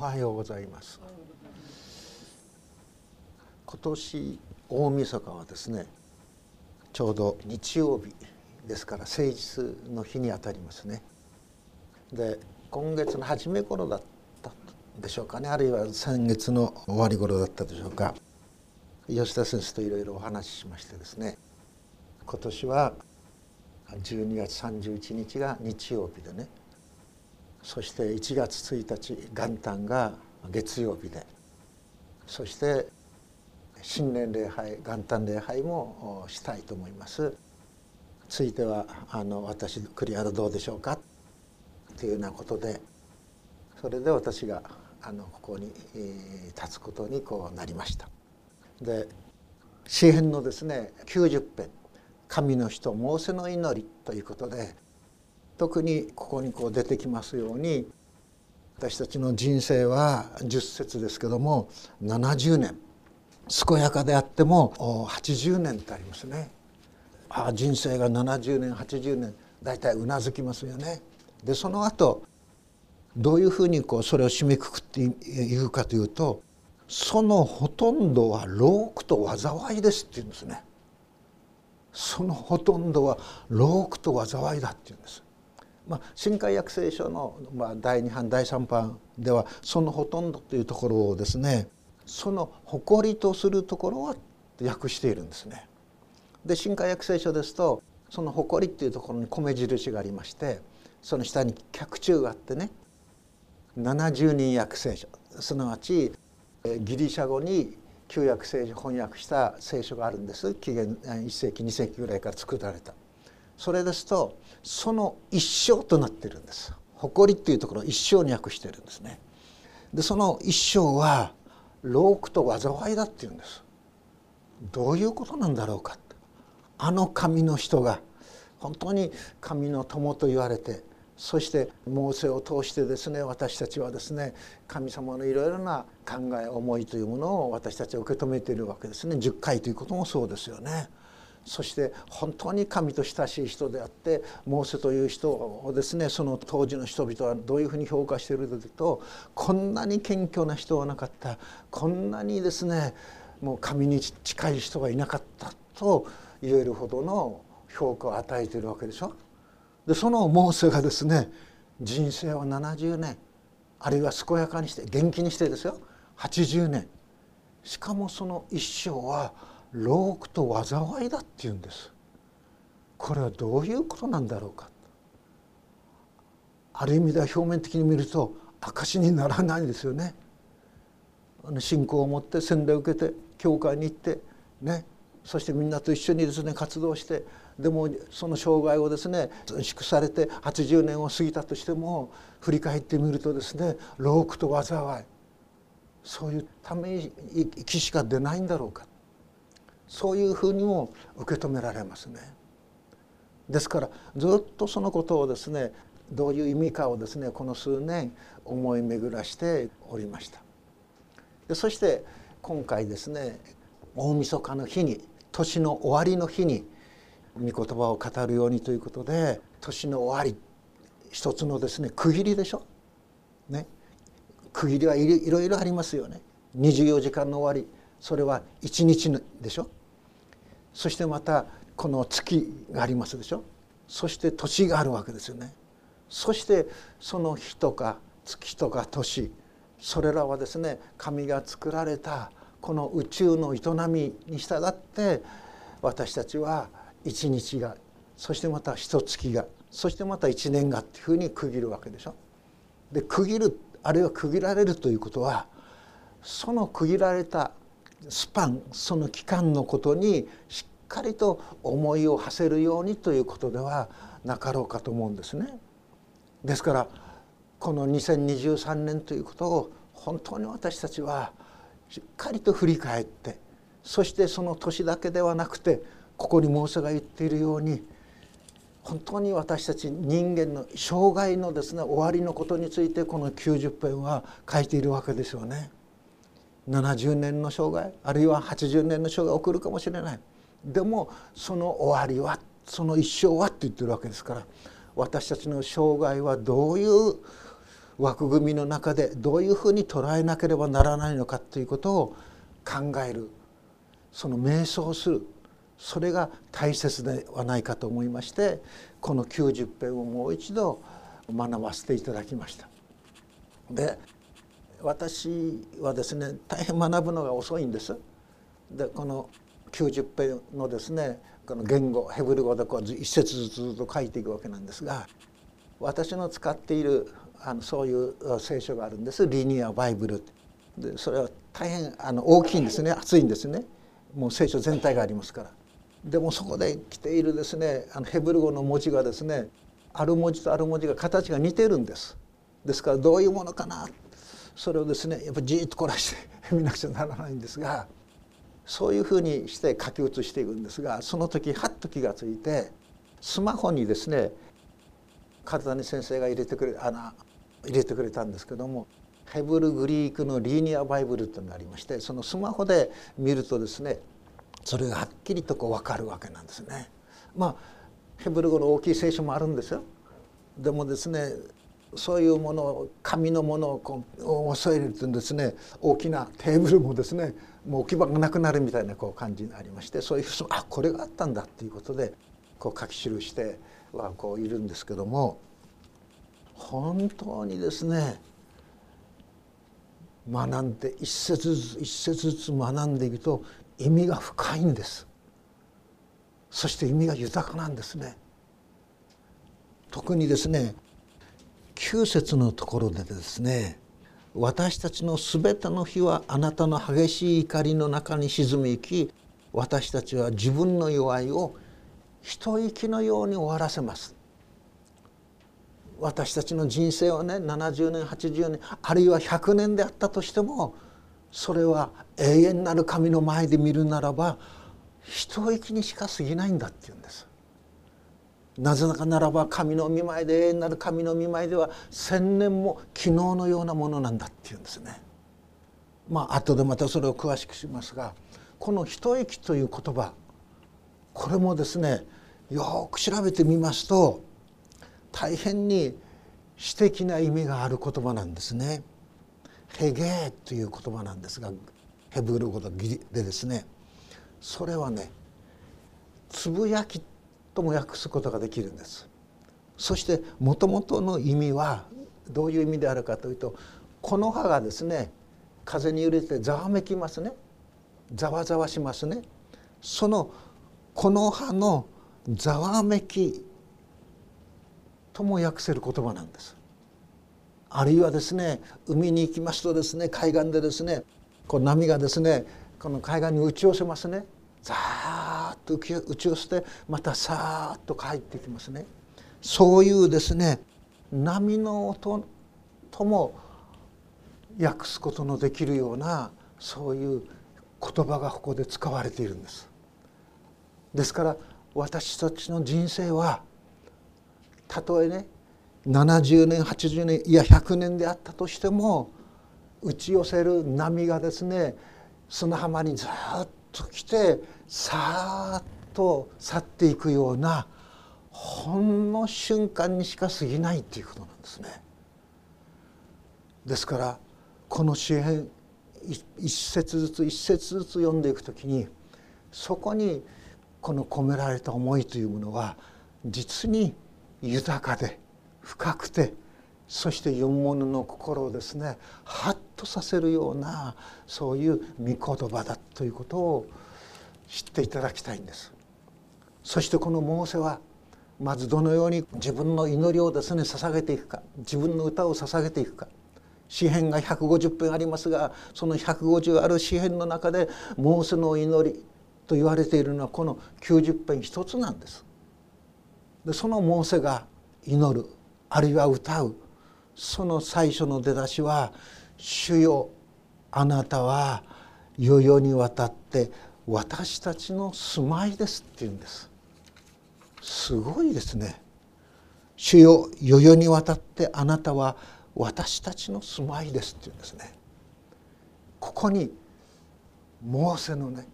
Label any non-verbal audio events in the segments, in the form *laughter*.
はようございます。今年大晦日はですねちょうど日曜日ですから誠実の日にあたりますね。で今月の初め頃だったでしょうかねあるいは先月の終わり頃だったでしょうか。吉田先生といろいろお話ししましてですね今年は12月31日が日曜日でねそして1月1日元旦が月曜日でそして新年礼拝元旦礼拝もしたいと思います。ついてはあの私栗原どうでしょうか？というようなことでそれで私があのここに、立つことにこうなりました。で詩編のですね90編「神の人モーセの祈り」ということで特にここにこう出てきますように私たちの人生は10節ですけども70年健やかであっても80年ってありますね。ああ人生が70年80年大体うなずきますよね。でその後どういうふうにこうそれを締めくくっていくかというとそのほとんどは労苦と災いですって言うんですね。そのほとんどは労苦と災いだって言うんです。まあ、新海約聖書の、まあ、第2版第3版ではそのほとんどというところをですねその誇りとするところは訳しているんですね。で新海約聖書ですとその誇りっていうところに米印がありましてその下に脚注があってね70人訳聖書すなわちギリシャ語に旧約聖書翻訳した聖書があるんです紀元1世紀2世紀ぐらいから作られた。それですとその一生となってるんです。誇りっていうところを一生に訳してるんですね。でその一生は労苦と災いだっていうんです。どういうことなんだろうかって。あの神の人が本当に神の友と言われてそしてモーセを通してですね私たちはですね神様のいろいろな考え思いというものを私たちは受け止めているわけですね。10回ということもそうですよね。そして本当に神と親しい人であってモーセという人をですねその当時の人々はどういうふうに評価しているかというとこんなに謙虚な人はなかった。こんなにですねもう神に近い人がいなかったと言えるほどの評価を与えているわけでしょ。でそのモーセがですね人生は70年あるいは健やかにして元気にしてですよ。80年。しかもその一生は労苦と災いだっていうんです。これはどういうことなんだろうか。ある意味では表面的に見ると証にならないですよね。信仰を持って洗礼を受けて教会に行ってね。そしてみんなと一緒にですね活動してでもその生涯をですね祝されて80年を過ぎたとしても振り返ってみるとですね労苦と災い。そういうため息しか出ないんだろうか。そういうふうにも受け止められますね。ですからずっとそのことをですねどういう意味かをですねこの数年思い巡らしておりました。でそして今回ですね大晦日の日に年の終わりの日に御言葉を語るようにということで年の終わり一つのですね区切りでしょ？ね区切りはいろいろありますよね。24時間の終わりそれは1日でしょ？そしてまたこの月がありますでしょ？そして年があるわけですよねそしてその日とか月とか年それらはですね神が作られたこの宇宙の営みに従って私たちは一日がそしてまた一月がそしてまた一年がっていうふうに区切るわけでしょ？で区切るあるいは区切られるということはその区切られたスパンその期間のことにしっかりと思いを馳せるようにということではなかろうかと思うんですね。ですからこの2023年ということを本当に私たちはしっかりと振り返ってそしてその年だけではなくてここにモーセが言っているように本当に私たち人間の生涯のですね終わりのことについてこの90編は書いているわけですよね。70年の生涯あるいは80年の生涯を送るかもしれないでもその終わりはその一生はって言ってるわけですから私たちの生涯はどういう枠組みの中でどういうふうに捉えなければならないのかということを考えるその瞑想するそれが大切ではないかと思いましてこの90編をもう一度学ばせていただきました。で私はですね大変学ぶのが遅いんです。でこの90編のですねこの言語ヘブル語でこう一節ずつと書いていくわけなんですが私の使っているあのそういう聖書があるんです。リニアバイブル。でそれは大変あの大きいんですね。厚いんですね。もう聖書全体がありますから。でもそこで来ているですねあのヘブル語の文字がですねある文字とある文字が形が似てるんです。ですからどういうものかな。それをですねやっぱじっと凝らして *laughs* 見なくちゃならないんですがそういうふうにして書き写していくんですがその時はっと気が付いてスマホにですね片谷先生が入れてくれあの入れてくれたんですけどもヘブル・グリークのリニア・バイブルというのがありましてそのスマホで見るとですねそれがはっきりとこう分かるわけなんですね。まあヘブル語の大きい聖書もあるんですよ。でもですねそういうものを紙のものをこう添えるとですね大きなテーブルもですねもう置き場がなくなるみたいなこう感じになりましてそういうあこれがあったんだっていうことでこう書き記してはこういるんですけども本当にですね学んで一節ずつ一節ずつ学んでいくと意味が深いんです。そして意味が豊かなんですね。特にですね9節のところでですね私たちのすべての日はあなたの激しい怒りの中に沈み行き私たちは自分の弱いを一息のように終わらせます。私たちの人生はね70年80年あるいは100年であったとしてもそれは永遠なる神の前で見るならば一息にしか過ぎないんだって言うんです。なぜならば神の御前で永遠なる神の御前では千年も昨日のようなものなんだっていうんですねまあ後でまたそれを詳しくしますがこの一息という言葉これもですねよく調べてみますと大変に詩的な意味がある言葉なんですね。ヘゲーという言葉なんですがヘブル語でですねそれはねつぶやきとも訳すことができるんです。そしてもともとの意味はどういう意味であるかというとこの葉がですね風に揺れてざわめきますね。ざわざわしますね。そのこの葉のざわめきとも訳せる言葉なんです。あるいはですね海に行きますとですね海岸でですねこう波がですねこの海岸に打ち寄せますね。ザーと打ち寄せてまたさーっと帰ってきますね。そういうですね波の音とも訳すことのできるようなそういう言葉がここで使われているんです。ですから私たちの人生はたとえね70年80年いや100年であったとしても打ち寄せる波がですね砂浜にずっと来てさーっと去っていくようなほんの瞬間にしか過ぎないっていうことなんですね。ですからこの詩篇一節ずつ一節ずつ読んでいくときにそこにこの込められた思いというものは実に豊かで深くてそして読む者の心をですねハッとさせるようなそういう御言葉だということを知っていただきたいんですそしてこのモーセはまずどのように自分の祈りをですね捧げていくか自分の歌を捧げていくか詩篇が150編ありますがその150ある詩篇の中でモーセの祈りと言われているのはこの90編一つなんです。でそのモーセが祈るあるいは歌うその最初の出だしは「主よあなたは世々にわたって私たちの住まいです」って言うんです。すごいですね。主よ世々にわたってあなたは私たちの住まいですって言うんですね。ここにモーセのね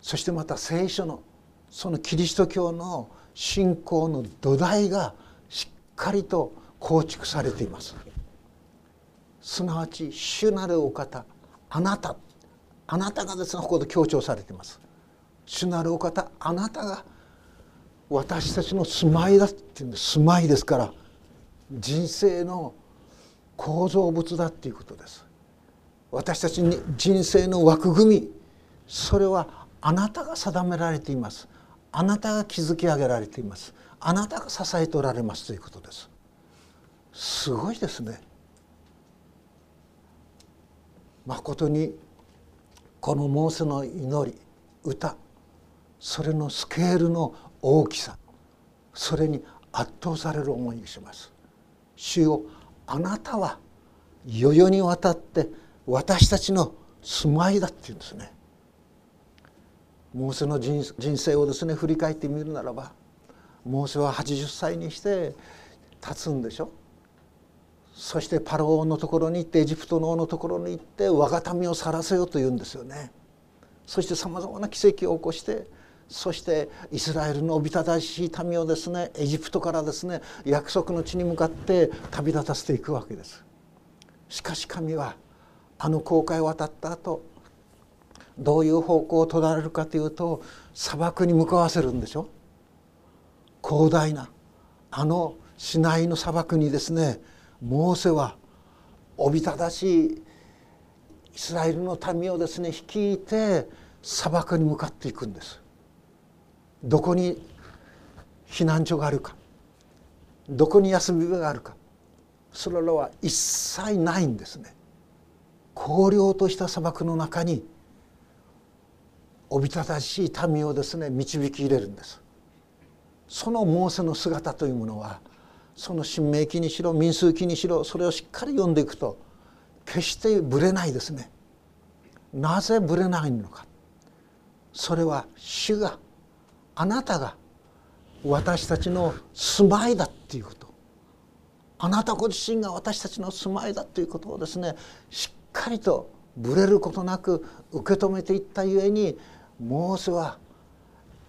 そしてまた聖書のそのキリスト教の信仰の土台がしっかりと構築されています。すなわち主なるお方あなたあなたがですねここで強調されています。主なるお方あなたが私たちの住まいだっていうんで住まいですから人生の構造物だっていうことです。私たちに人生の枠組みそれはあなたが定められています。あなたが築き上げられています。あなたが支えておられますということです。すごいですね。まことにこのモーセの祈り歌それのスケールの大きさそれに圧倒される思いがします。主よあなたは世々にわたって私たちの住まいだっていうんですね。モーセの人生をですね振り返ってみるならばモーセは80歳にして立つんでしょ。そしてパロ王のところに行ってエジプトの王のところに行って我が民を去らせようと言うんですよね。そしてさまざまな奇跡を起こしてそしてイスラエルのおびただしい民をですねエジプトからですね約束の地に向かって旅立たせていくわけです。しかし神はあの航海を渡った後どういう方向を取られるかというと砂漠に向かわせるんでしょ。広大なあのシナイの砂漠にですねモーセはおびただしいイスラエルの民をですね率いて砂漠に向かっていくんです。どこに避難所があるか。どこに休み場があるか。それらは一切ないんですね。荒涼とした砂漠の中におびただしい民をですね導き入れるんです。そのモーセの姿というものはその新明記にしろ民数記にしろそれをしっかり読んでいくと決してぶれないですね。なぜぶれないのか。それは主があなたが私たちの住まいだっていうこと。あなたご自身が私たちの住まいだということをですねしっかりとぶれることなく受け止めていったゆえにモーセは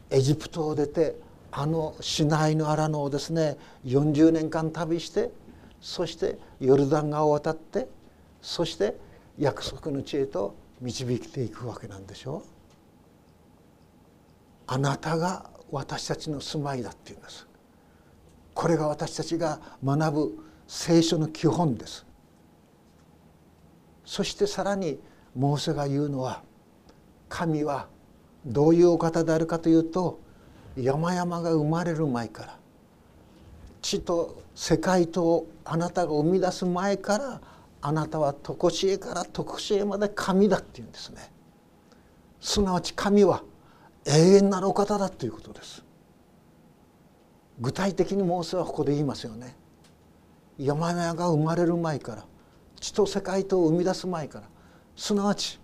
エジプトを出てあの市内の荒野をですね40年間旅してそしてヨルダン川を渡ってそして約束の地へと導いていくわけなんでしょう。あなたが私たちの住まいだっていうんですこれが私たちが学ぶ聖書の基本ですそしてさらにモーセが言うのは神はどういうお方であるかというと山々が生まれる前から地と世界とあなたが生み出す前からあなたは常しえから常しえまで神だっていうんですね。すなわち神は「永遠なるお方だということです。具体的にモーセはここで言いますよね。山々が生まれる前から地と世界とを生み出す前からすなわち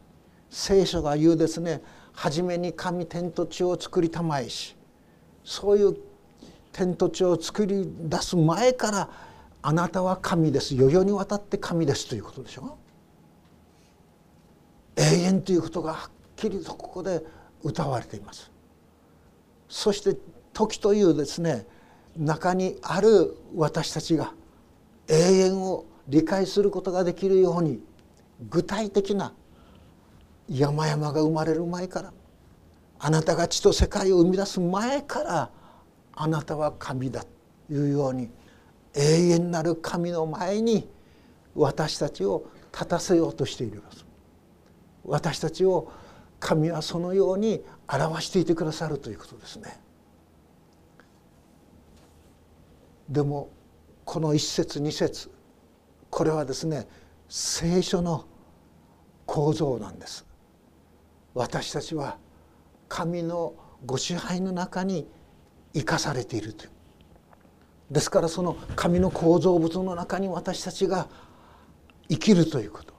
聖書が言うですね初めに神天と地を作りたまえしそういう天と地を作り出す前からあなたは神です。世々にわたって神ですということでしょ永遠ということがはっきりとここで歌われています。そして時というですね中にある私たちが永遠を理解することができるように具体的な山々が生まれる前からあなたが地と世界を生み出す前からあなたは神だというように永遠なる神の前に私たちを立たせようとしています私たちを神はそのように表していてくださるということですね。でもこの一節二節これはですね聖書の構造なんです。私たちは神のご支配の中に生かされているという。ですからその神の構造物の中に私たちが生きるということ。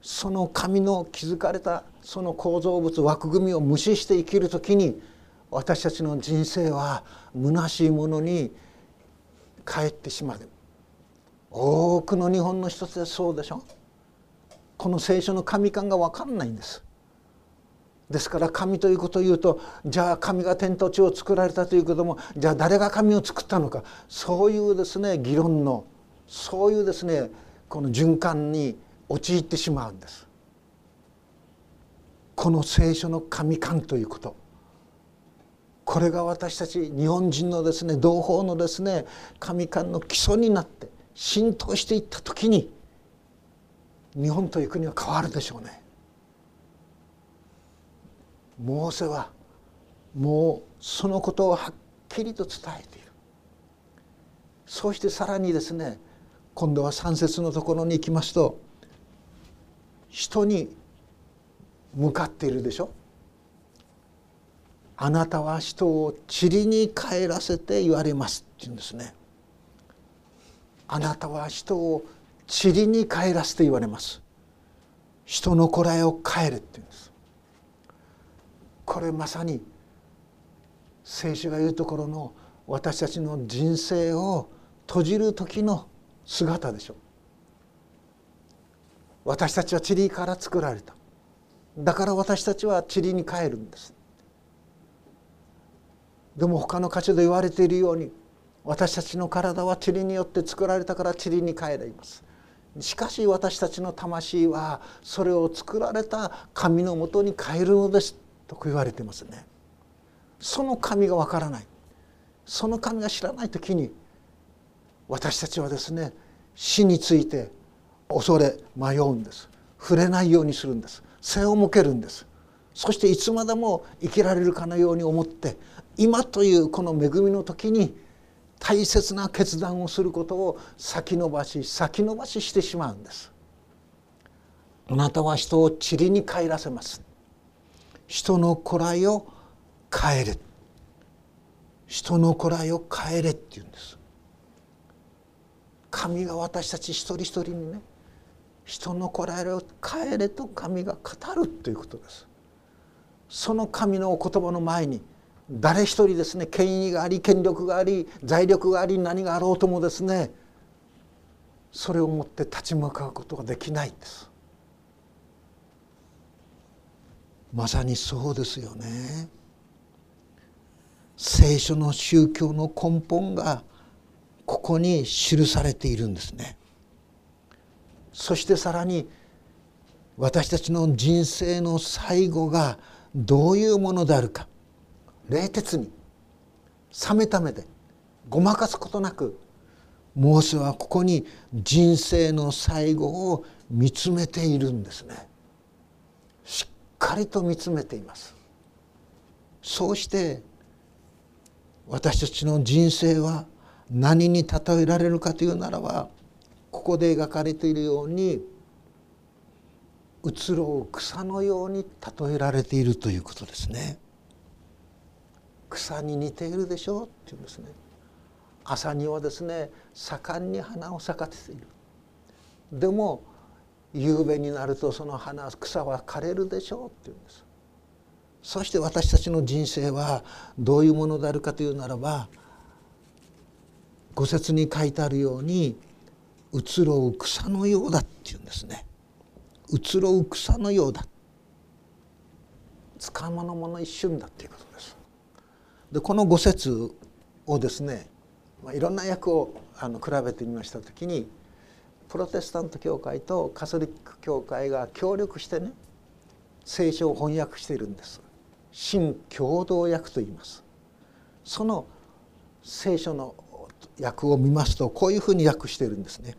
その神の築かれたその構造物枠組みを無視して生きる時に私たちの人生は虚しいものに帰ってしまう。多くの日本の一つでそうでしょ。この聖書の神感が分かんないんです。ですから神ということを言うとじゃあ神が天と地を作られたということもじゃあ誰が神を作ったのか。そういうですね議論のそういうですねこの循環に陥ってしまうんです。この聖書の神観ということ。これが私たち日本人のですね同胞のですね神観の基礎になって浸透していった時に日本という国は変わるでしょうね。モーセはもうそのことをはっきりと伝えている。そしてさらにですね今度は三節のところに行きますと人に向かっているでしょ。あなたは人を塵に帰らせて言われますって言うんですね。あなたは人を塵に帰らせて言われます。人のこらえを帰れってこれまさに聖書が言うところの私たちの人生を閉じる時の姿でしょう。私たちは塵から作られた。だから私たちは塵に帰るんです。でも他の箇所で言われているように私たちの体は塵によって作られたから塵に帰ります。しかし私たちの魂はそれを作られた神のもとに帰るのです。と言われてますね。その神がわからない。その神が知らない時に私たちはですね死について恐れ迷うんです。触れないようにするんです。背を向けるんです。そしていつまでも生きられるかのように思って今というこの恵みの時に大切な決断をすることを先延ばし先延ばししてしまうんです。あなたは人を塵に帰らせます。人のこらいを帰れ。人のこらいを帰れって言うんです。神が私たち一人一人にね人のこらえを帰れと神が語るということです。その神のお言葉の前に誰一人ですね権威があり権力があり財力があり何があろうともですねそれをもって立ち向かうことができないんです。まさにそうですよね。聖書の宗教の根本がここに記されているんですね。そしてさらに私たちの人生の最後がどういうものであるか冷徹に冷めた目でごまかすことなくモーセはここに人生の最後を見つめているんですね。かりと見つめていますそうして私たちの人生は何に例えられるかというならばここで描かれているように移ろう草のように例えられているということですね。草に似ているでしょうって言うんですね。朝にはですね盛んに花を咲かせている。でも夕べになるとその花草は枯れるでしょうって言うんです。そして私たちの人生はどういうものであるかというならば五節に書いてあるように移ろう草のようだっていうんですね。移ろう草のようだ。つかまのもの一瞬だっていうことです。でこの五節をですね、まあ、いろんな訳をあの比べてみました時にプロテスタント教会とカソリック教会が協力してね聖書を翻訳しているんです。新共同訳と言います。その聖書の訳を見ますとこういうふうに訳しているんですね。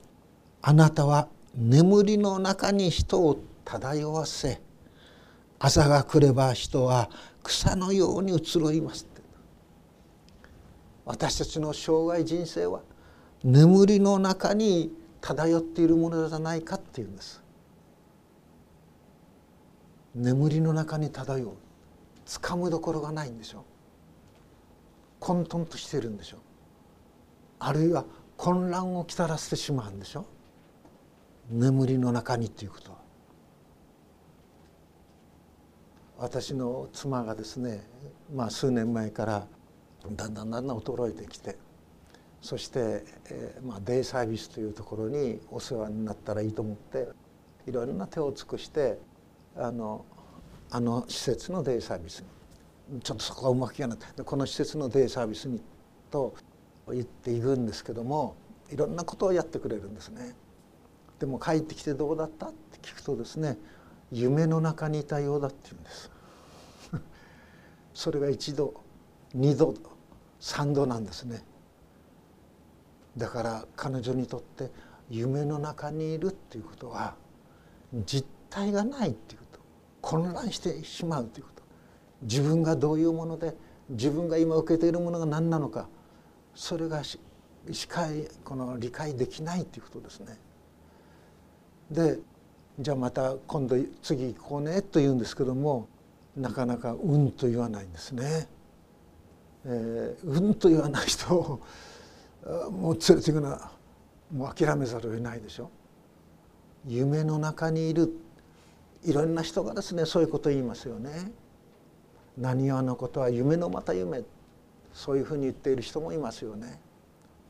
あなたは眠りの中に人を漂わせ朝が来れば人は草のように移ろいます私たちの生涯人生は眠りの中に漂っているものじゃないかっていうんです。眠りの中に漂う。掴むどころがないんでしょう。混沌としてるんでしょう。あるいは混乱をきたらせてしまうんでしょう。眠りの中にということは。私の妻がですね、まあ、数年前からだんだんだんだん衰えてきて。そして、えーまあ、デイサービスというところにお世話になったらいいと思っていろんな手を尽くしてあのあの施設のデイサービスにちょっとそこはうまくいかないこの施設のデイサービスにと言っているんですけどもいろんなことをやってくれるんですね。でも帰ってきてどうだったって聞くとですね夢の中にいたようだって言うんです。*laughs* それが一度二度三度なんですね。だから彼女にとって夢の中にいるっていうことは実体がないっていうこと混乱してしまうということ自分がどういうもので自分が今受けているものが何なのかそれがし解この理解できないということですね。でじゃあまた今度次行こうねと言うんですけどもなかなか「うん」と言わないんですね。えー、うんと言わない人もう連れていくのもう諦めざるを得ないでしょ。夢の中にいるいろんな人がですねそういうことを言いますよね。何話のことは夢のまた夢そういうふうに言っている人もいますよね。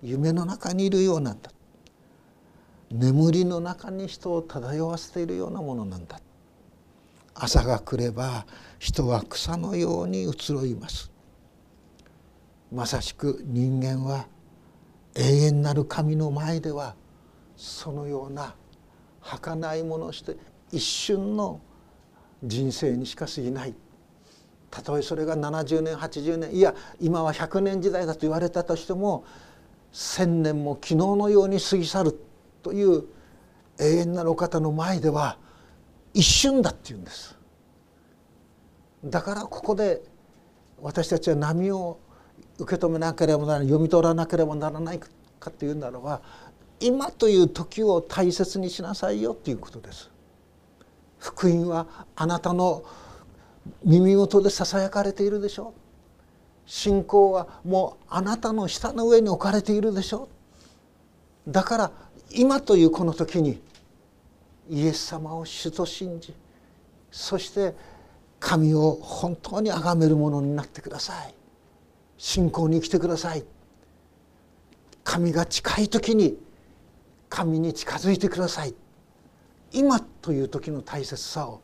夢の中にいるようなんだ眠りの中に人を漂わせているようなものなんだ朝が来れば人は草のように移ろいますまさしく人間は永遠なる神の前ではそのような儚いものをして一瞬の人生にしか過ぎない。たとえそれが70年80年いや今は100年時代だと言われたとしても千年も昨日のように過ぎ去るという永遠なるお方の前では一瞬だっていうんです。だからここで私たちは波を受け止めなければならない読み取らなければならないかというならば今という時を大切にしなさいよということです。福音はあなたの耳元でささやかれているでしょう。信仰はもうあなたの舌の上に置かれているでしょう。だから今というこの時にイエス様を主と信じそして神を本当に崇めるものになってください。信仰に生きてください神が近い時に神に近づいてください今という時の大切さを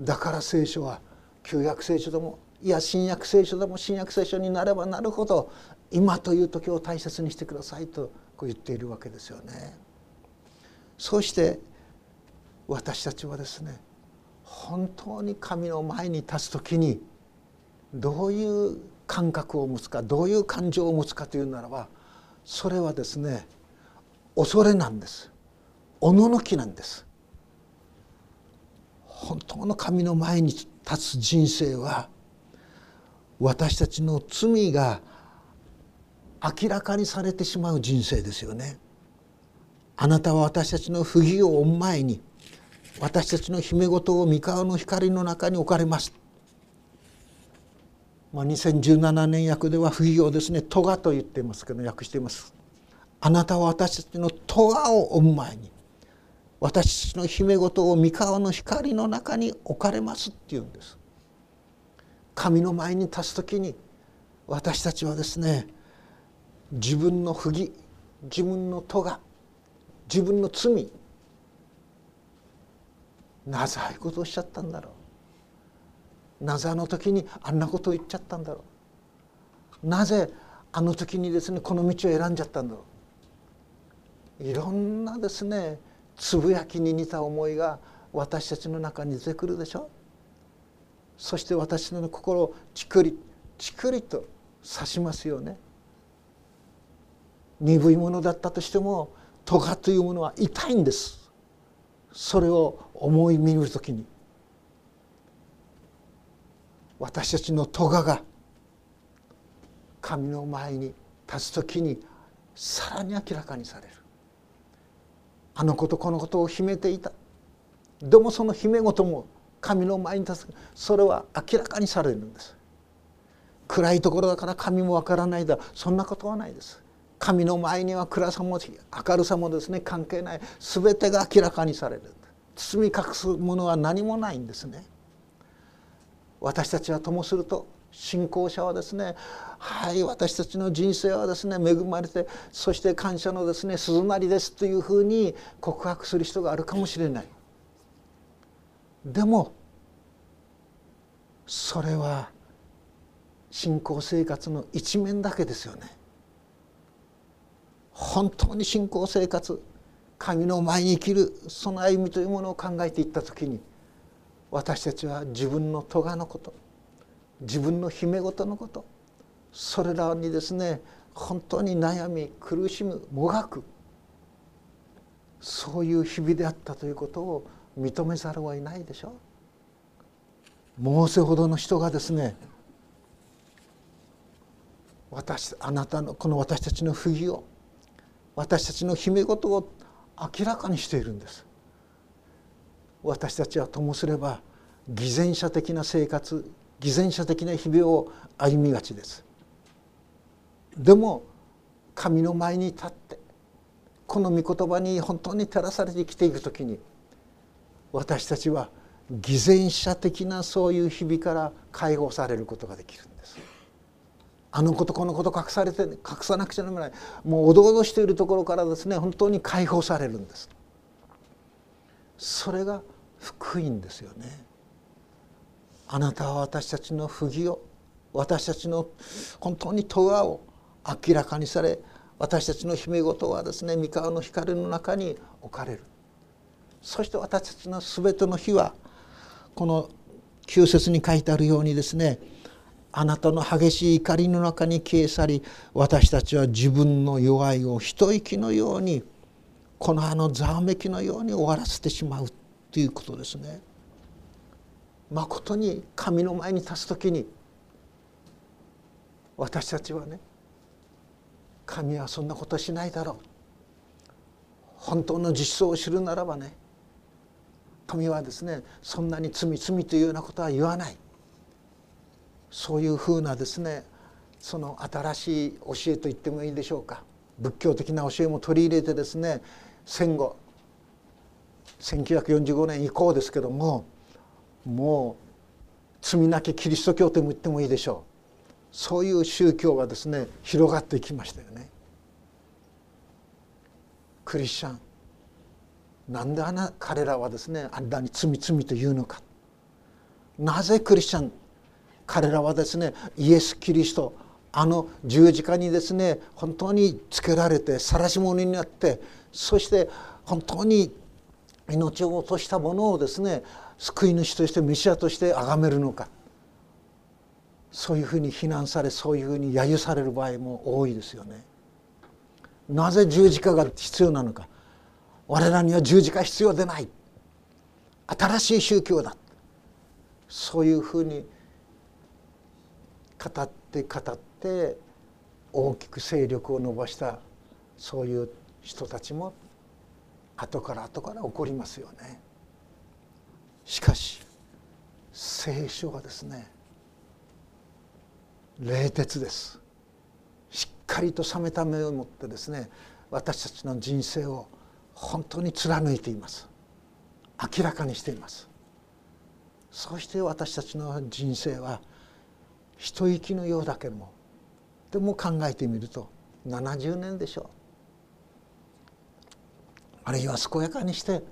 だから聖書は旧約聖書でもいや新約聖書でも新約聖書になればなるほど今という時を大切にしてくださいとこう言っているわけですよね。そして私たちはですね本当に神の前に立つ時にどういう感覚を持つかどういう感情を持つかというならばそれはですね恐れなんですおののきなんです本当の神の前に立つ人生は私たちの罪が明らかにされてしまう人生ですよね。あなたは私たちの不義を追う前に私たちの姫事を三河の光の中に置かれます。まあ、2017年訳では不義をですね「咎」と言っていますけど訳しています。あなたは私たちの咎を追う前に私たちの姫事を三河の光の中に置かれますっていうんです。神の前に立つ時に私たちはですね自分の不義自分の咎自分の罪なぜああいうことをおっしゃったんだろうなぜあの時にあんなことを言っちゃったんだろう？なぜあの時にですねこの道を選んじゃったんだろう？いろんなですねつぶやきに似た思いが私たちの中に出てくるでしょ？そして私の心をチクリチクリと刺しますよね。鈍いものだったとしても咎というものは痛いんです。それを思い見る時に。私たちの咎が神の前に立つ時にさらに明らかにされる。あのことこのことを秘めていた。でもその秘め事も神の前に立つ。それは明らかにされるんです。暗いところだから神もわからないだ。そんなことはないです。神の前には暗さも明るさもですね。関係ない。全てが明らかにされる。包み隠すものは何もないんですね。私たちはともすると信仰者はですねはい私たちの人生はですね恵まれてそして感謝のですね鈴なりですというふうに告白する人があるかもしれない。でもそれは信仰生活の一面だけですよね。本当に信仰生活神の前に生きるその歩みというものを考えていった時に私たちは自分の咎のこと自分の姫事のことそれらにですね本当に悩み苦しむもがくそういう日々であったということを認めざるを得ないでしょう。モーセほどの人がですね私あなたのこの私たちの不義を私たちの姫事を明らかにしているんです私たちはともすれば偽善者的な生活偽善者的な日々を歩みがちです。でも神の前に立ってこの御言葉に本当に照らされて生きていく時に私たちは偽善者的なそういう日々から解放されることができるんです。あのことこのこと隠されて隠さなくちゃならない。もうおどおどしているところからですね本当に解放されるんです。それが福音ですよね。あなたは私たちの不義を私たちの本当に咎を明らかにされ私たちの姫事はですね三河の光の中に置かれる。そして私たちの全ての日はこの旧節に書いてあるようにですねあなたの激しい怒りの中に消え去り私たちは自分の弱いを一息のようにこのあのざわめきのように終わらせてしまう。ということですね。まことに神の前に立つ時に私たちはね神はそんなことしないだろう。本当の実相を知るならばね神はですねそんなに罪罪というようなことは言わない。そういうふうなですねその新しい教えと言ってもいいでしょうか。仏教的な教えも取り入れてですね戦後1945年以降ですけどももう罪なきキリスト教とも言ってもいいでしょう。そういう宗教がですね広がっていきましたよね。クリスチャン。なんであな彼らはですねあんなに罪罪というのか。なぜクリスチャン彼らはですねイエス・キリストあの十字架にですね本当につけられて晒し者になってそして本当に命を落としたものをですね救い主としてメシアとして崇めるのか。そういうふうに非難されそういうふうに揶揄される場合も多いですよね。なぜ十字架が必要なのか。我らには十字架必要でない。新しい宗教だ。そういうふうに語って語って大きく勢力を伸ばしたそういう人たちも後から後から起こりますよね。しかし聖書はですね冷徹です。しっかりと冷めた目を持ってですね私たちの人生を本当に貫いています。明らかにしています。そして私たちの人生は一息のようだけどもでも考えてみると70年でしょう。あるいは健やかにして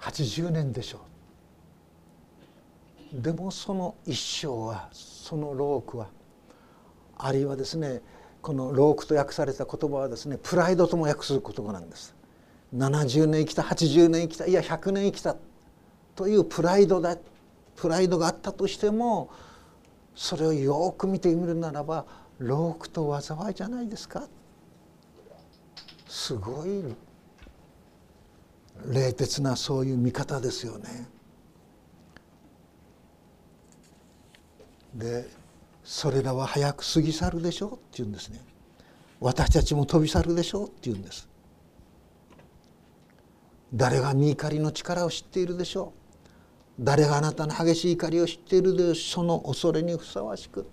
80年でしょう。でもその一生はそのロークはあるいはですねこのロークと訳された言葉はですねプライドとも訳する言葉なんです。70年生きた80年生きたいや100年生きたというプライドだプライドがあったとしてもそれをよく見てみるならばロークと災いじゃないですか。すごい冷徹なそういう見方ですよね。でそれらは早く過ぎ去るでしょうって言うんですね。私たちも飛び去るでしょうって言うんです。誰が身怒りの力を知っているでしょう誰があなたの激しい怒りを知っているでその恐れにふさわしく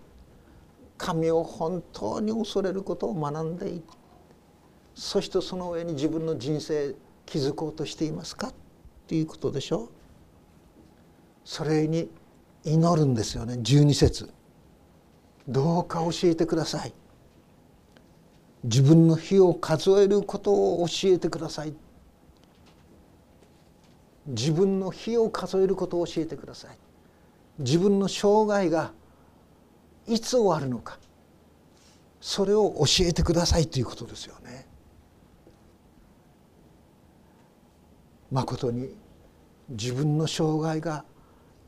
神を本当に恐れることを学んでいくそしてその上に自分の人生築こうとしていますか？っていうことでしょ？うそれに祈るんですよね。12節。どうか教えてください。自分の日を数えることを教えてください。自分の日を数えることを教えてください。自分の生涯がいつ終わるのか。それを教えてくださいということですよね。まことに自分の障害が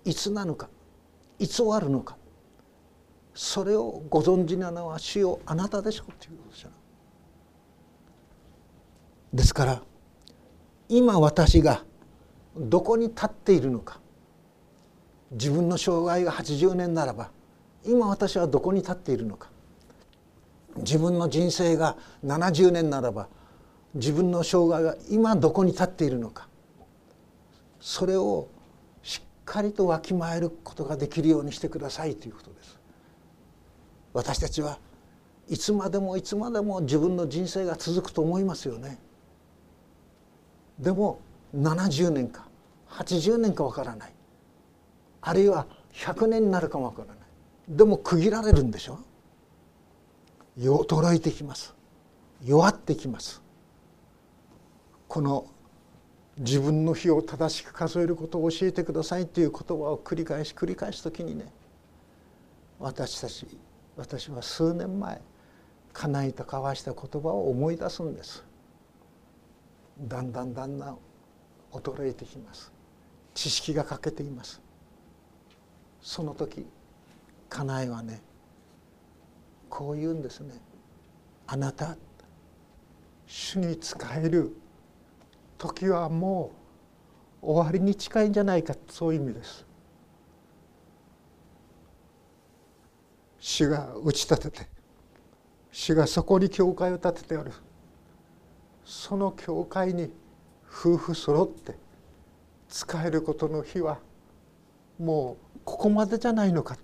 いつなのかいつ終わるのかそれをご存知なのは主よあなたでしょうということじゃですから今私がどこに立っているのか自分の障害が80年ならば今私はどこに立っているのか自分の人生が70年ならば自分の障害が今どこに立っているのか。それをしっかりとわきまえることができるようにしてくださいということです。私たちはいつまでもいつまでも自分の人生が続くと思いますよね。でも70年か80年かわからない。あるいは100年になるかもわからない。でも区切られるんでしょ？衰えてきます。弱ってきます。この自分の日を正しく数えることを教えてくださいという言葉を繰り返し繰り返す時にね私たち私は数年前叶えた交わした言葉を思い出すんです。だんだんだんだん衰えてきます。知識が欠けています。その時家内はねこう言うんですね。あなた主に仕える時はもう終わりに近いんじゃないかそういう意味です主が打ち立てて主がそこに教会を建ててあるその教会に夫婦揃って使えることの日はもうここまでじゃないのかっ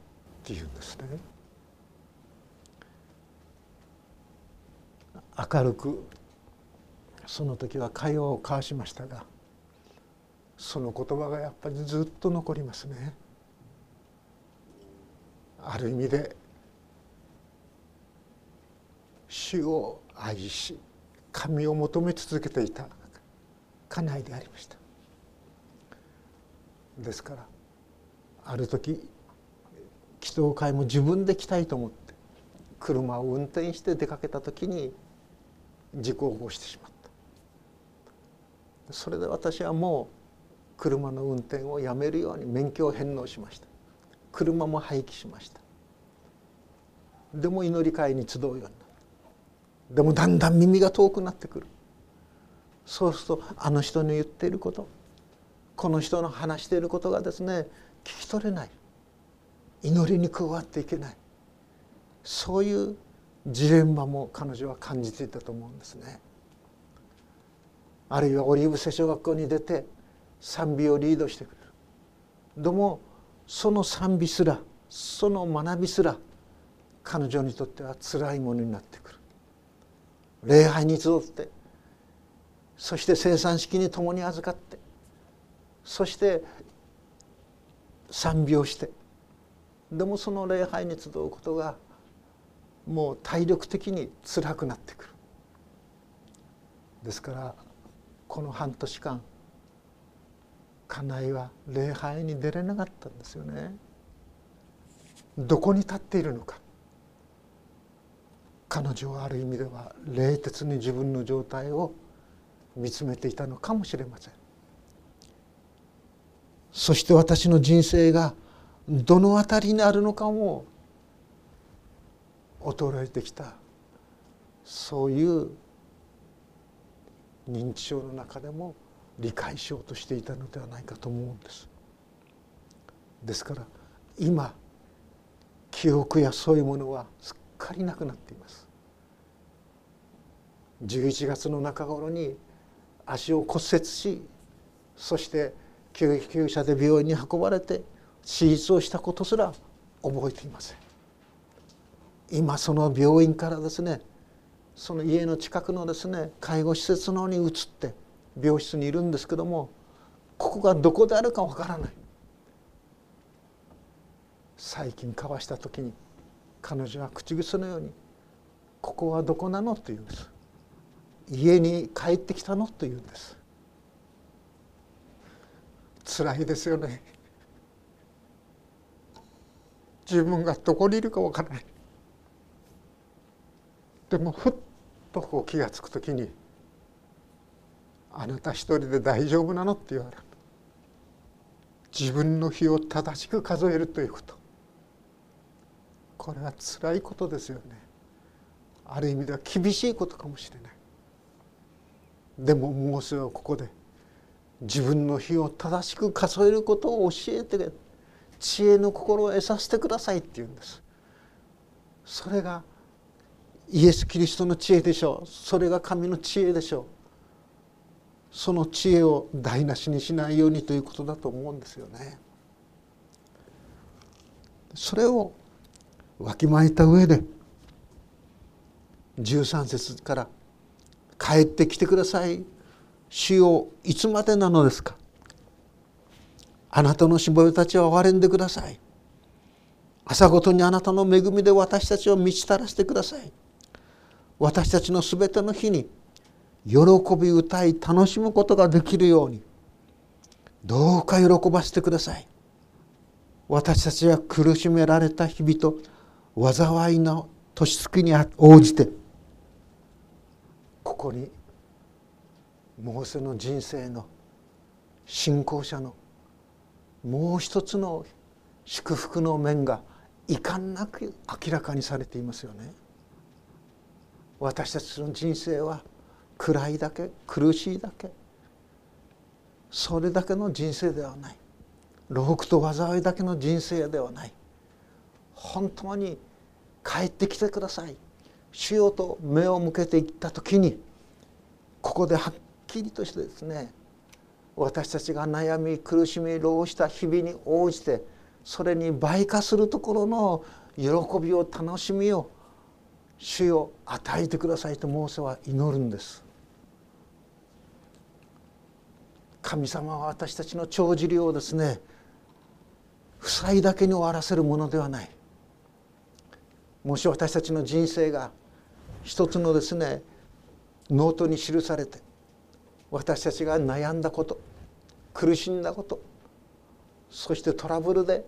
ていうんですね。明るくその時は会話を交わしましたがその言葉がやっぱりずっと残りますね。ある意味で主を愛し神を求め続けていた家内でありましたですからある時祈祷会も自分で来たいと思って車を運転して出かけた時に事故を起こしてしまったそれで私はもう車の運転をやめるように免許を返納しました。車も廃棄しました。でも祈り会に集うようになった。でもだんだん耳が遠くなってくる。そうするとあの人の言っていることこの人の話していることがですね聞き取れない。祈りに加わっていけない。そういうジレンマも彼女は感じていたと思うんですね。あるいはオリーブ聖書学校に出て賛美をリードしてくれる。でもその賛美すらその学びすら彼女にとっては辛いものになってくる。礼拝に集ってそして生産式に共に預かってそして賛美をしてでもその礼拝に集うことがもう体力的に辛くなってくるですからこの半年間家内は礼拝に出れなかったんですよね。どこに立っているのか。彼女はある意味では冷徹に自分の状態を見つめていたのかもしれません。そして私の人生がどの辺りにあるのかも衰えてきたそういう認知症の中でも理解しようとしていたのではないかと思うんです。ですから今記憶やそういうものはすっかりなくなっています。11月の中頃に足を骨折しそして救急車で病院に運ばれて手術をしたことすら覚えていません今その病院からですねその家の近くのですね介護施設の方に移って病室にいるんですけどもここがどこであるかわからない。最近交わした時に彼女は口癖のように「ここはどこなの?」と言うんです。家に帰ってきたのと言うんです。辛いですよね。自分がどこにいるかわからない。でもふっとこう気が付く時にあなた一人で大丈夫なのって言われる。自分の日を正しく数えるということ。これは辛いことですよね。ある意味では厳しいことかもしれない。でもモーセはここで自分の日を正しく数えることを教えて知恵の心を得させてくださいって言うんです。それがイエス・キリストの知恵でしょう。それが神の知恵でしょう。その知恵を台無しにしないようにということだと思うんですよね。それをわきまえた上で13節から「帰ってきてください。主よいつまでなのですか。あなたのしもべたちは憐れんでください。朝ごとにあなたの恵みで私たちを満ちたらせてください。私たちのすべての日に喜び歌い楽しむことができるようにどうか喜ばせてください私たちは苦しめられた日々と災いの年月に応じてここにモーセの人生の信仰者のもう一つの祝福の面が遺憾なく明らかにされていますよね。私たちの人生は暗いだけ苦しいだけ。それだけの人生ではない。老苦と災いだけの人生ではない。本当に帰ってきてください。主よと目を向けていった時にここではっきりとしてですね私たちが悩み苦しみ老した日々に応じてそれに倍化するところの喜びを楽しみを主よ与えてくださいとモーセは祈るんです。神様は私たちの帳尻をですね負債だけに終わらせるものではない。もし私たちの人生が一つのですねノートに記されて私たちが悩んだこと苦しんだことそしてトラブルで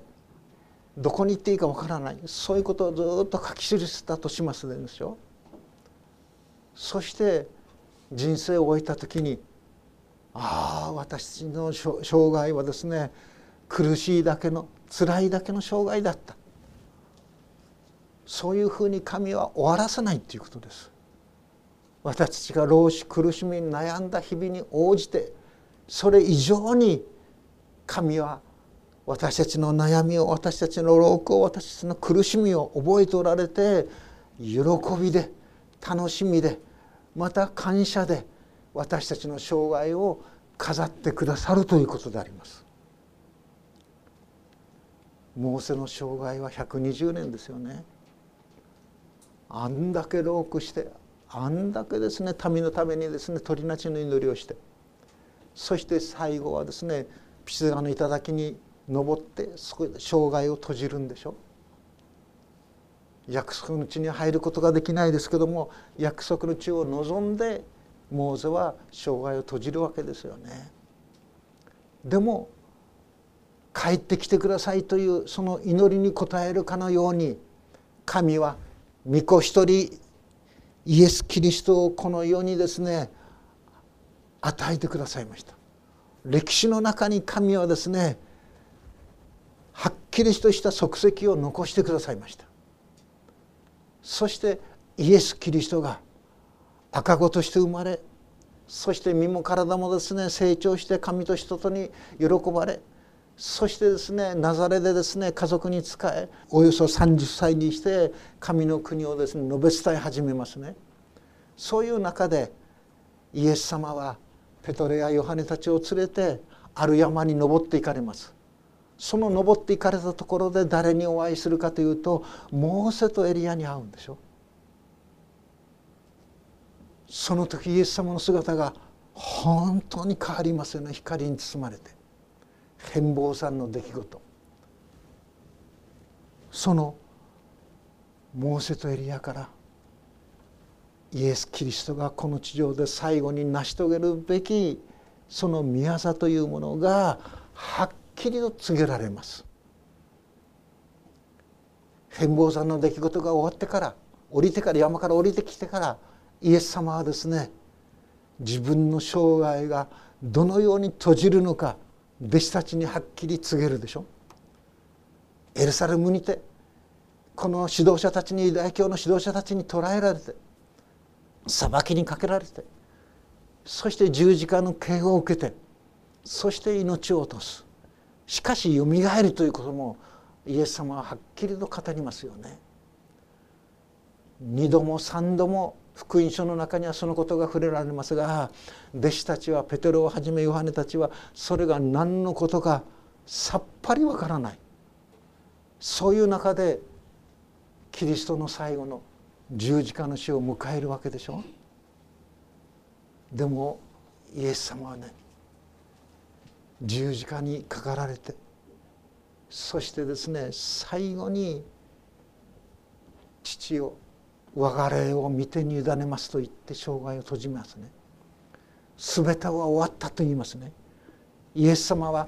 どこに行っていいかわからない。そういうことをずっと書き記したとしますでしょそして人生を終えた時にああ私の生涯はですね苦しいだけの辛いだけの生涯だった。そういうふうに神は終わらせないということです。私たちが老死苦しみに悩んだ日々に応じてそれ以上に神は私たちの悩みを私たちの老苦を私たちの苦しみを覚えておられて喜びで楽しみでまた感謝で私たちの生涯を飾ってくださるということであります。モーセの生涯は120年ですよね。あんだけ老苦してあんだけですね民のためにですね鳥なちの祈りをしてそして最後はですねピスガの頂に登ってそこで生涯を閉じるんでしょ？約束の地に入ることができないですけども約束の地を望んでモーゼは生涯を閉じるわけですよね。でも帰ってきてくださいというその祈りに応えるかのように神は御子一人イエス・キリストをこの世にですね与えてくださいました歴史の中に神はですねはっきりとした足跡を残してくださいましたそしてイエス・キリストが赤子として生まれそして身も体もですね成長して神と人とに喜ばれそしてですねナザレでですね家族に仕えおよそ30歳にして神の国をですね述べ伝え始めますね。そういう中でイエス様はペトレやヨハネたちを連れてある山に登っていかれます。その登っていかれたところで誰にお会いするかというとモーセとエリアに会うんでしょ。その時イエス様の姿が本当に変わりますよね。光に包まれて。変貌さんの出来事。そのモーセとエリアからイエス・キリストがこの地上で最後に成し遂げるべきその宮座というものがはっきりと告げられます。変貌山の出来事が終わってから降りてから山から降りてきてからイエス様はですね自分の生涯がどのように閉じるのか弟子たちにはっきり告げるでしょ。エルサレムにてこの指導者たちにユダヤ教の指導者たちに捕らえられて裁きにかけられてそして十字架の刑を受けてそして命を落とす。しかしよみがえるということもイエス様ははっきりと語りますよね。二度も三度も福音書の中にはそのことが触れられますが弟子たちはペテロをはじめヨハネたちはそれが何のことかさっぱりわからないそういう中でキリストの最後の十字架の死を迎えるわけでしょでもイエス様はね十字架にかかられてそしてですね最後に父を我が霊を見てに委ねますと言って生涯を閉じますね。全ては終わったと言いますね。イエス様は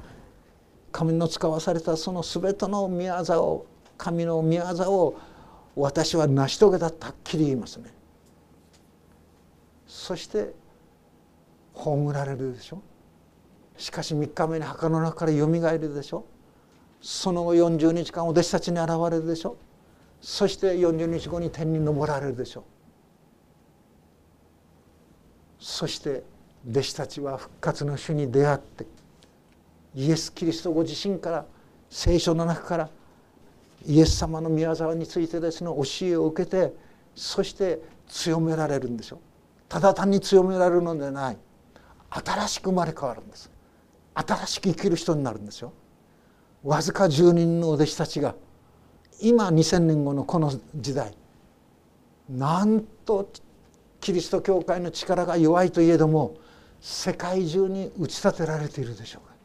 神の使わされたその全ての御業を神の御業を私は成し遂げたとはっきり言いますね。そして葬られるでしょ。しかし3日目に墓の中からよみがえるでしょ？その後40日間お弟子たちに現れるでしょ？そして40日後に天に昇られるでしょ？うそして弟子たちは復活の主に出会ってイエス・キリストご自身から聖書の中からイエス様の御業についてですね教えを受けてそして強められるんでしょ？うただ単に強められるのではない。新しく生まれ変わるんです。新しく生きる人になるんですよ。わずか10人のお弟子たちが。今2000年後のこの時代。なんとキリスト教会の力が弱いといえども世界中に打ち立てられているでしょうか。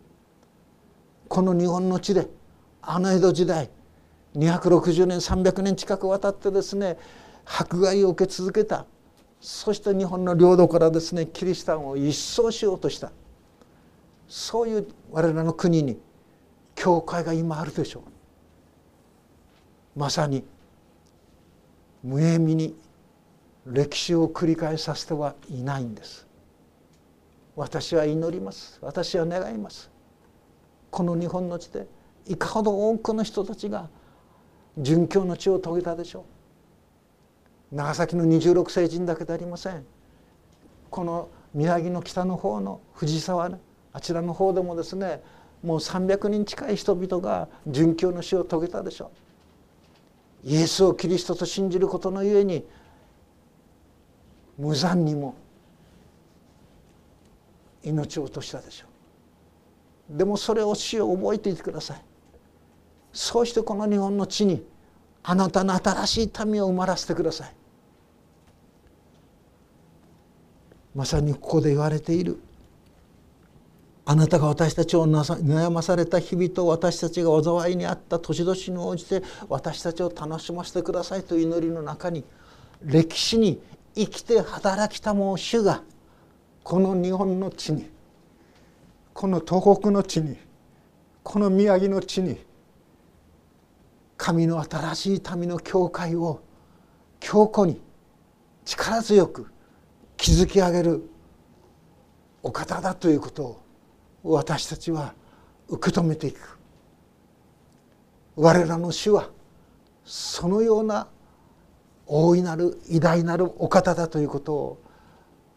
この日本の地であの江戸時代260年300年近く渡ってですね迫害を受け続けた。そして日本の領土からですねキリシタンを一掃しようとした。そういう我らの国に教会が今あるでしょう。まさに無意味に歴史を繰り返させてはいないんです。私は祈ります。私は願います。この日本の地でいかほど多くの人たちが殉教の地を遂げたでしょう。長崎の26世人だけでありません。この宮城の北の方の藤沢ねあちらの方でもですねもう300人近い人々が殉教の死を遂げたでしょう。イエスをキリストと信じることのゆえに無残にも命を落としたでしょう。でもそれを死を覚えていてください。そうしてこの日本の地にあなたの新しい民を生まらせてください。まさにここで言われているあなたが私たちを悩まされた日々と私たちが災いにあった年々に応じて私たちを楽しませてくださいという祈りの中に歴史に生きて働きたもう主がこの日本の地にこの東北の地にこの宮城の地に神の新しい民の教会を強固に力強く築き上げるお方だということを私たちは受け止めていく。我らの主はそのような大いなる偉大なるお方だということを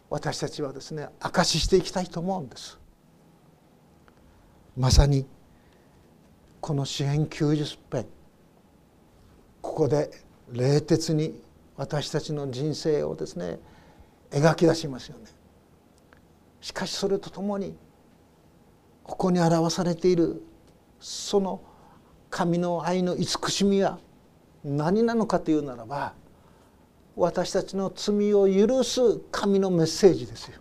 私たちはですね証ししていきたいと思うんです。まさにこの詩編90編。ここで冷徹に私たちの人生をですね描き出しますよね。しかしそれとともにここに表されているその神の愛の慈しみは何なのかというならば私たちの罪を許す神のメッセージですよ。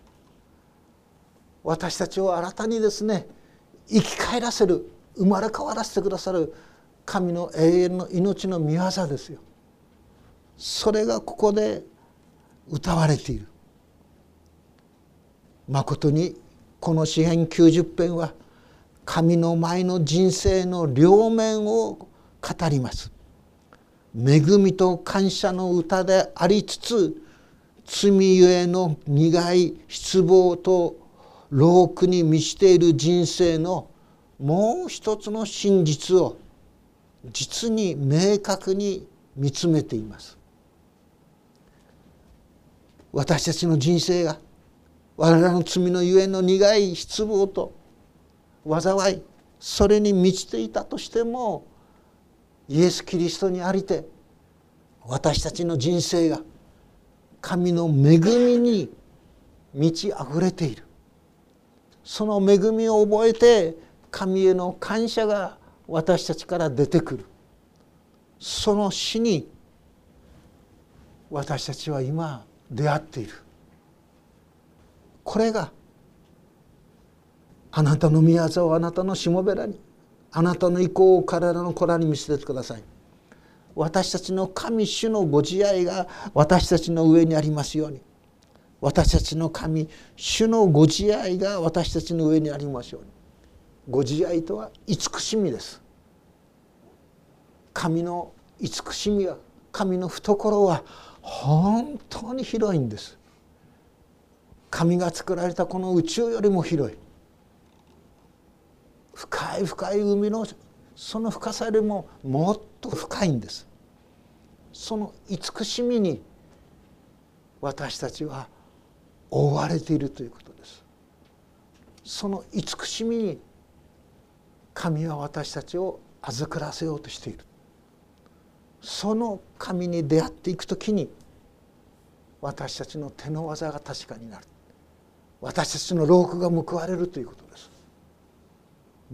私たちを新たにですね生き返らせる生まれ変わらせてくださる神の永遠の命の御業ですよ。それがここで歌われている。まことにこの詩編90編は神の前の人生の両面を語ります。恵みと感謝の歌でありつつ罪ゆえの苦い失望と老苦に満ちている人生のもう一つの真実を実に明確に見つめています私たちの人生が我々の罪のゆえの苦い失望と災いそれに満ちていたとしてもイエス・キリストにありて私たちの人生が神の恵みに満ち溢れている。その恵みを覚えて神への感謝が私たちから出てくる。その死に私たちは今出会っている。これがあなたの宮沢をあなたのしもべらにあなたの意向を体の子らに見せてください。私たちの神主のご自愛が私たちの上にありますように。私たちの神主のご自愛が私たちの上にありますように。ご自愛とは慈しみです。神の慈しみは神の懐は本当に広いんです。神が作られたこの宇宙よりも広い。深い深い海のその深さよりももっと深いんです。その慈しみに私たちは覆われているということです。その慈しみに神は私たちを預からせようとしている。その神に出会っていく時に私たちの手の技が確かになる。私たちの労苦が報われるということです。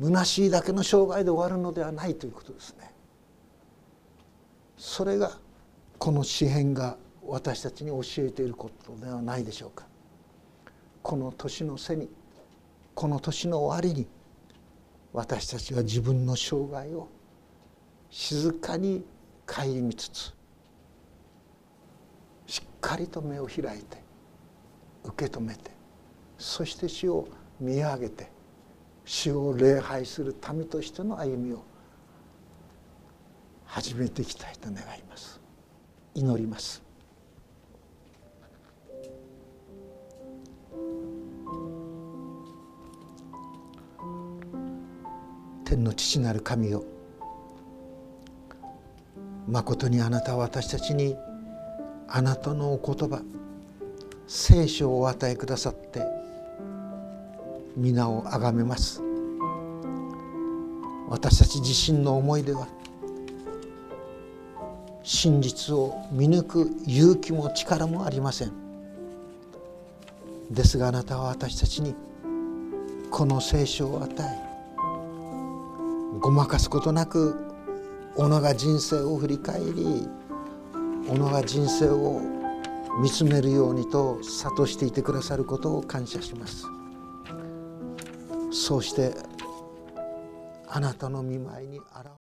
虚しいだけの生涯で終わるのではないということですね。それがこの詩篇が私たちに教えていることではないでしょうか。この年の瀬にこの年の終わりに私たちは自分の生涯を静かに顧みつつしっかりと目を開いて受け止めてそして死を見上げて死を礼拝する民としての歩みを始めていきたいと願います。祈ります。天の父なる神よまことにあなたは私たちにあなたのお言葉聖書をお与えくださって皆をあがめます。私たち自身の思いでは真実を見抜く勇気も力もありません。ですがあなたは私たちにこの聖書を与えごまかすことなく己が人生を振り返り己が人生を見つめるようにと諭していてくださることを感謝します。そうしてあなたの見舞いに現れ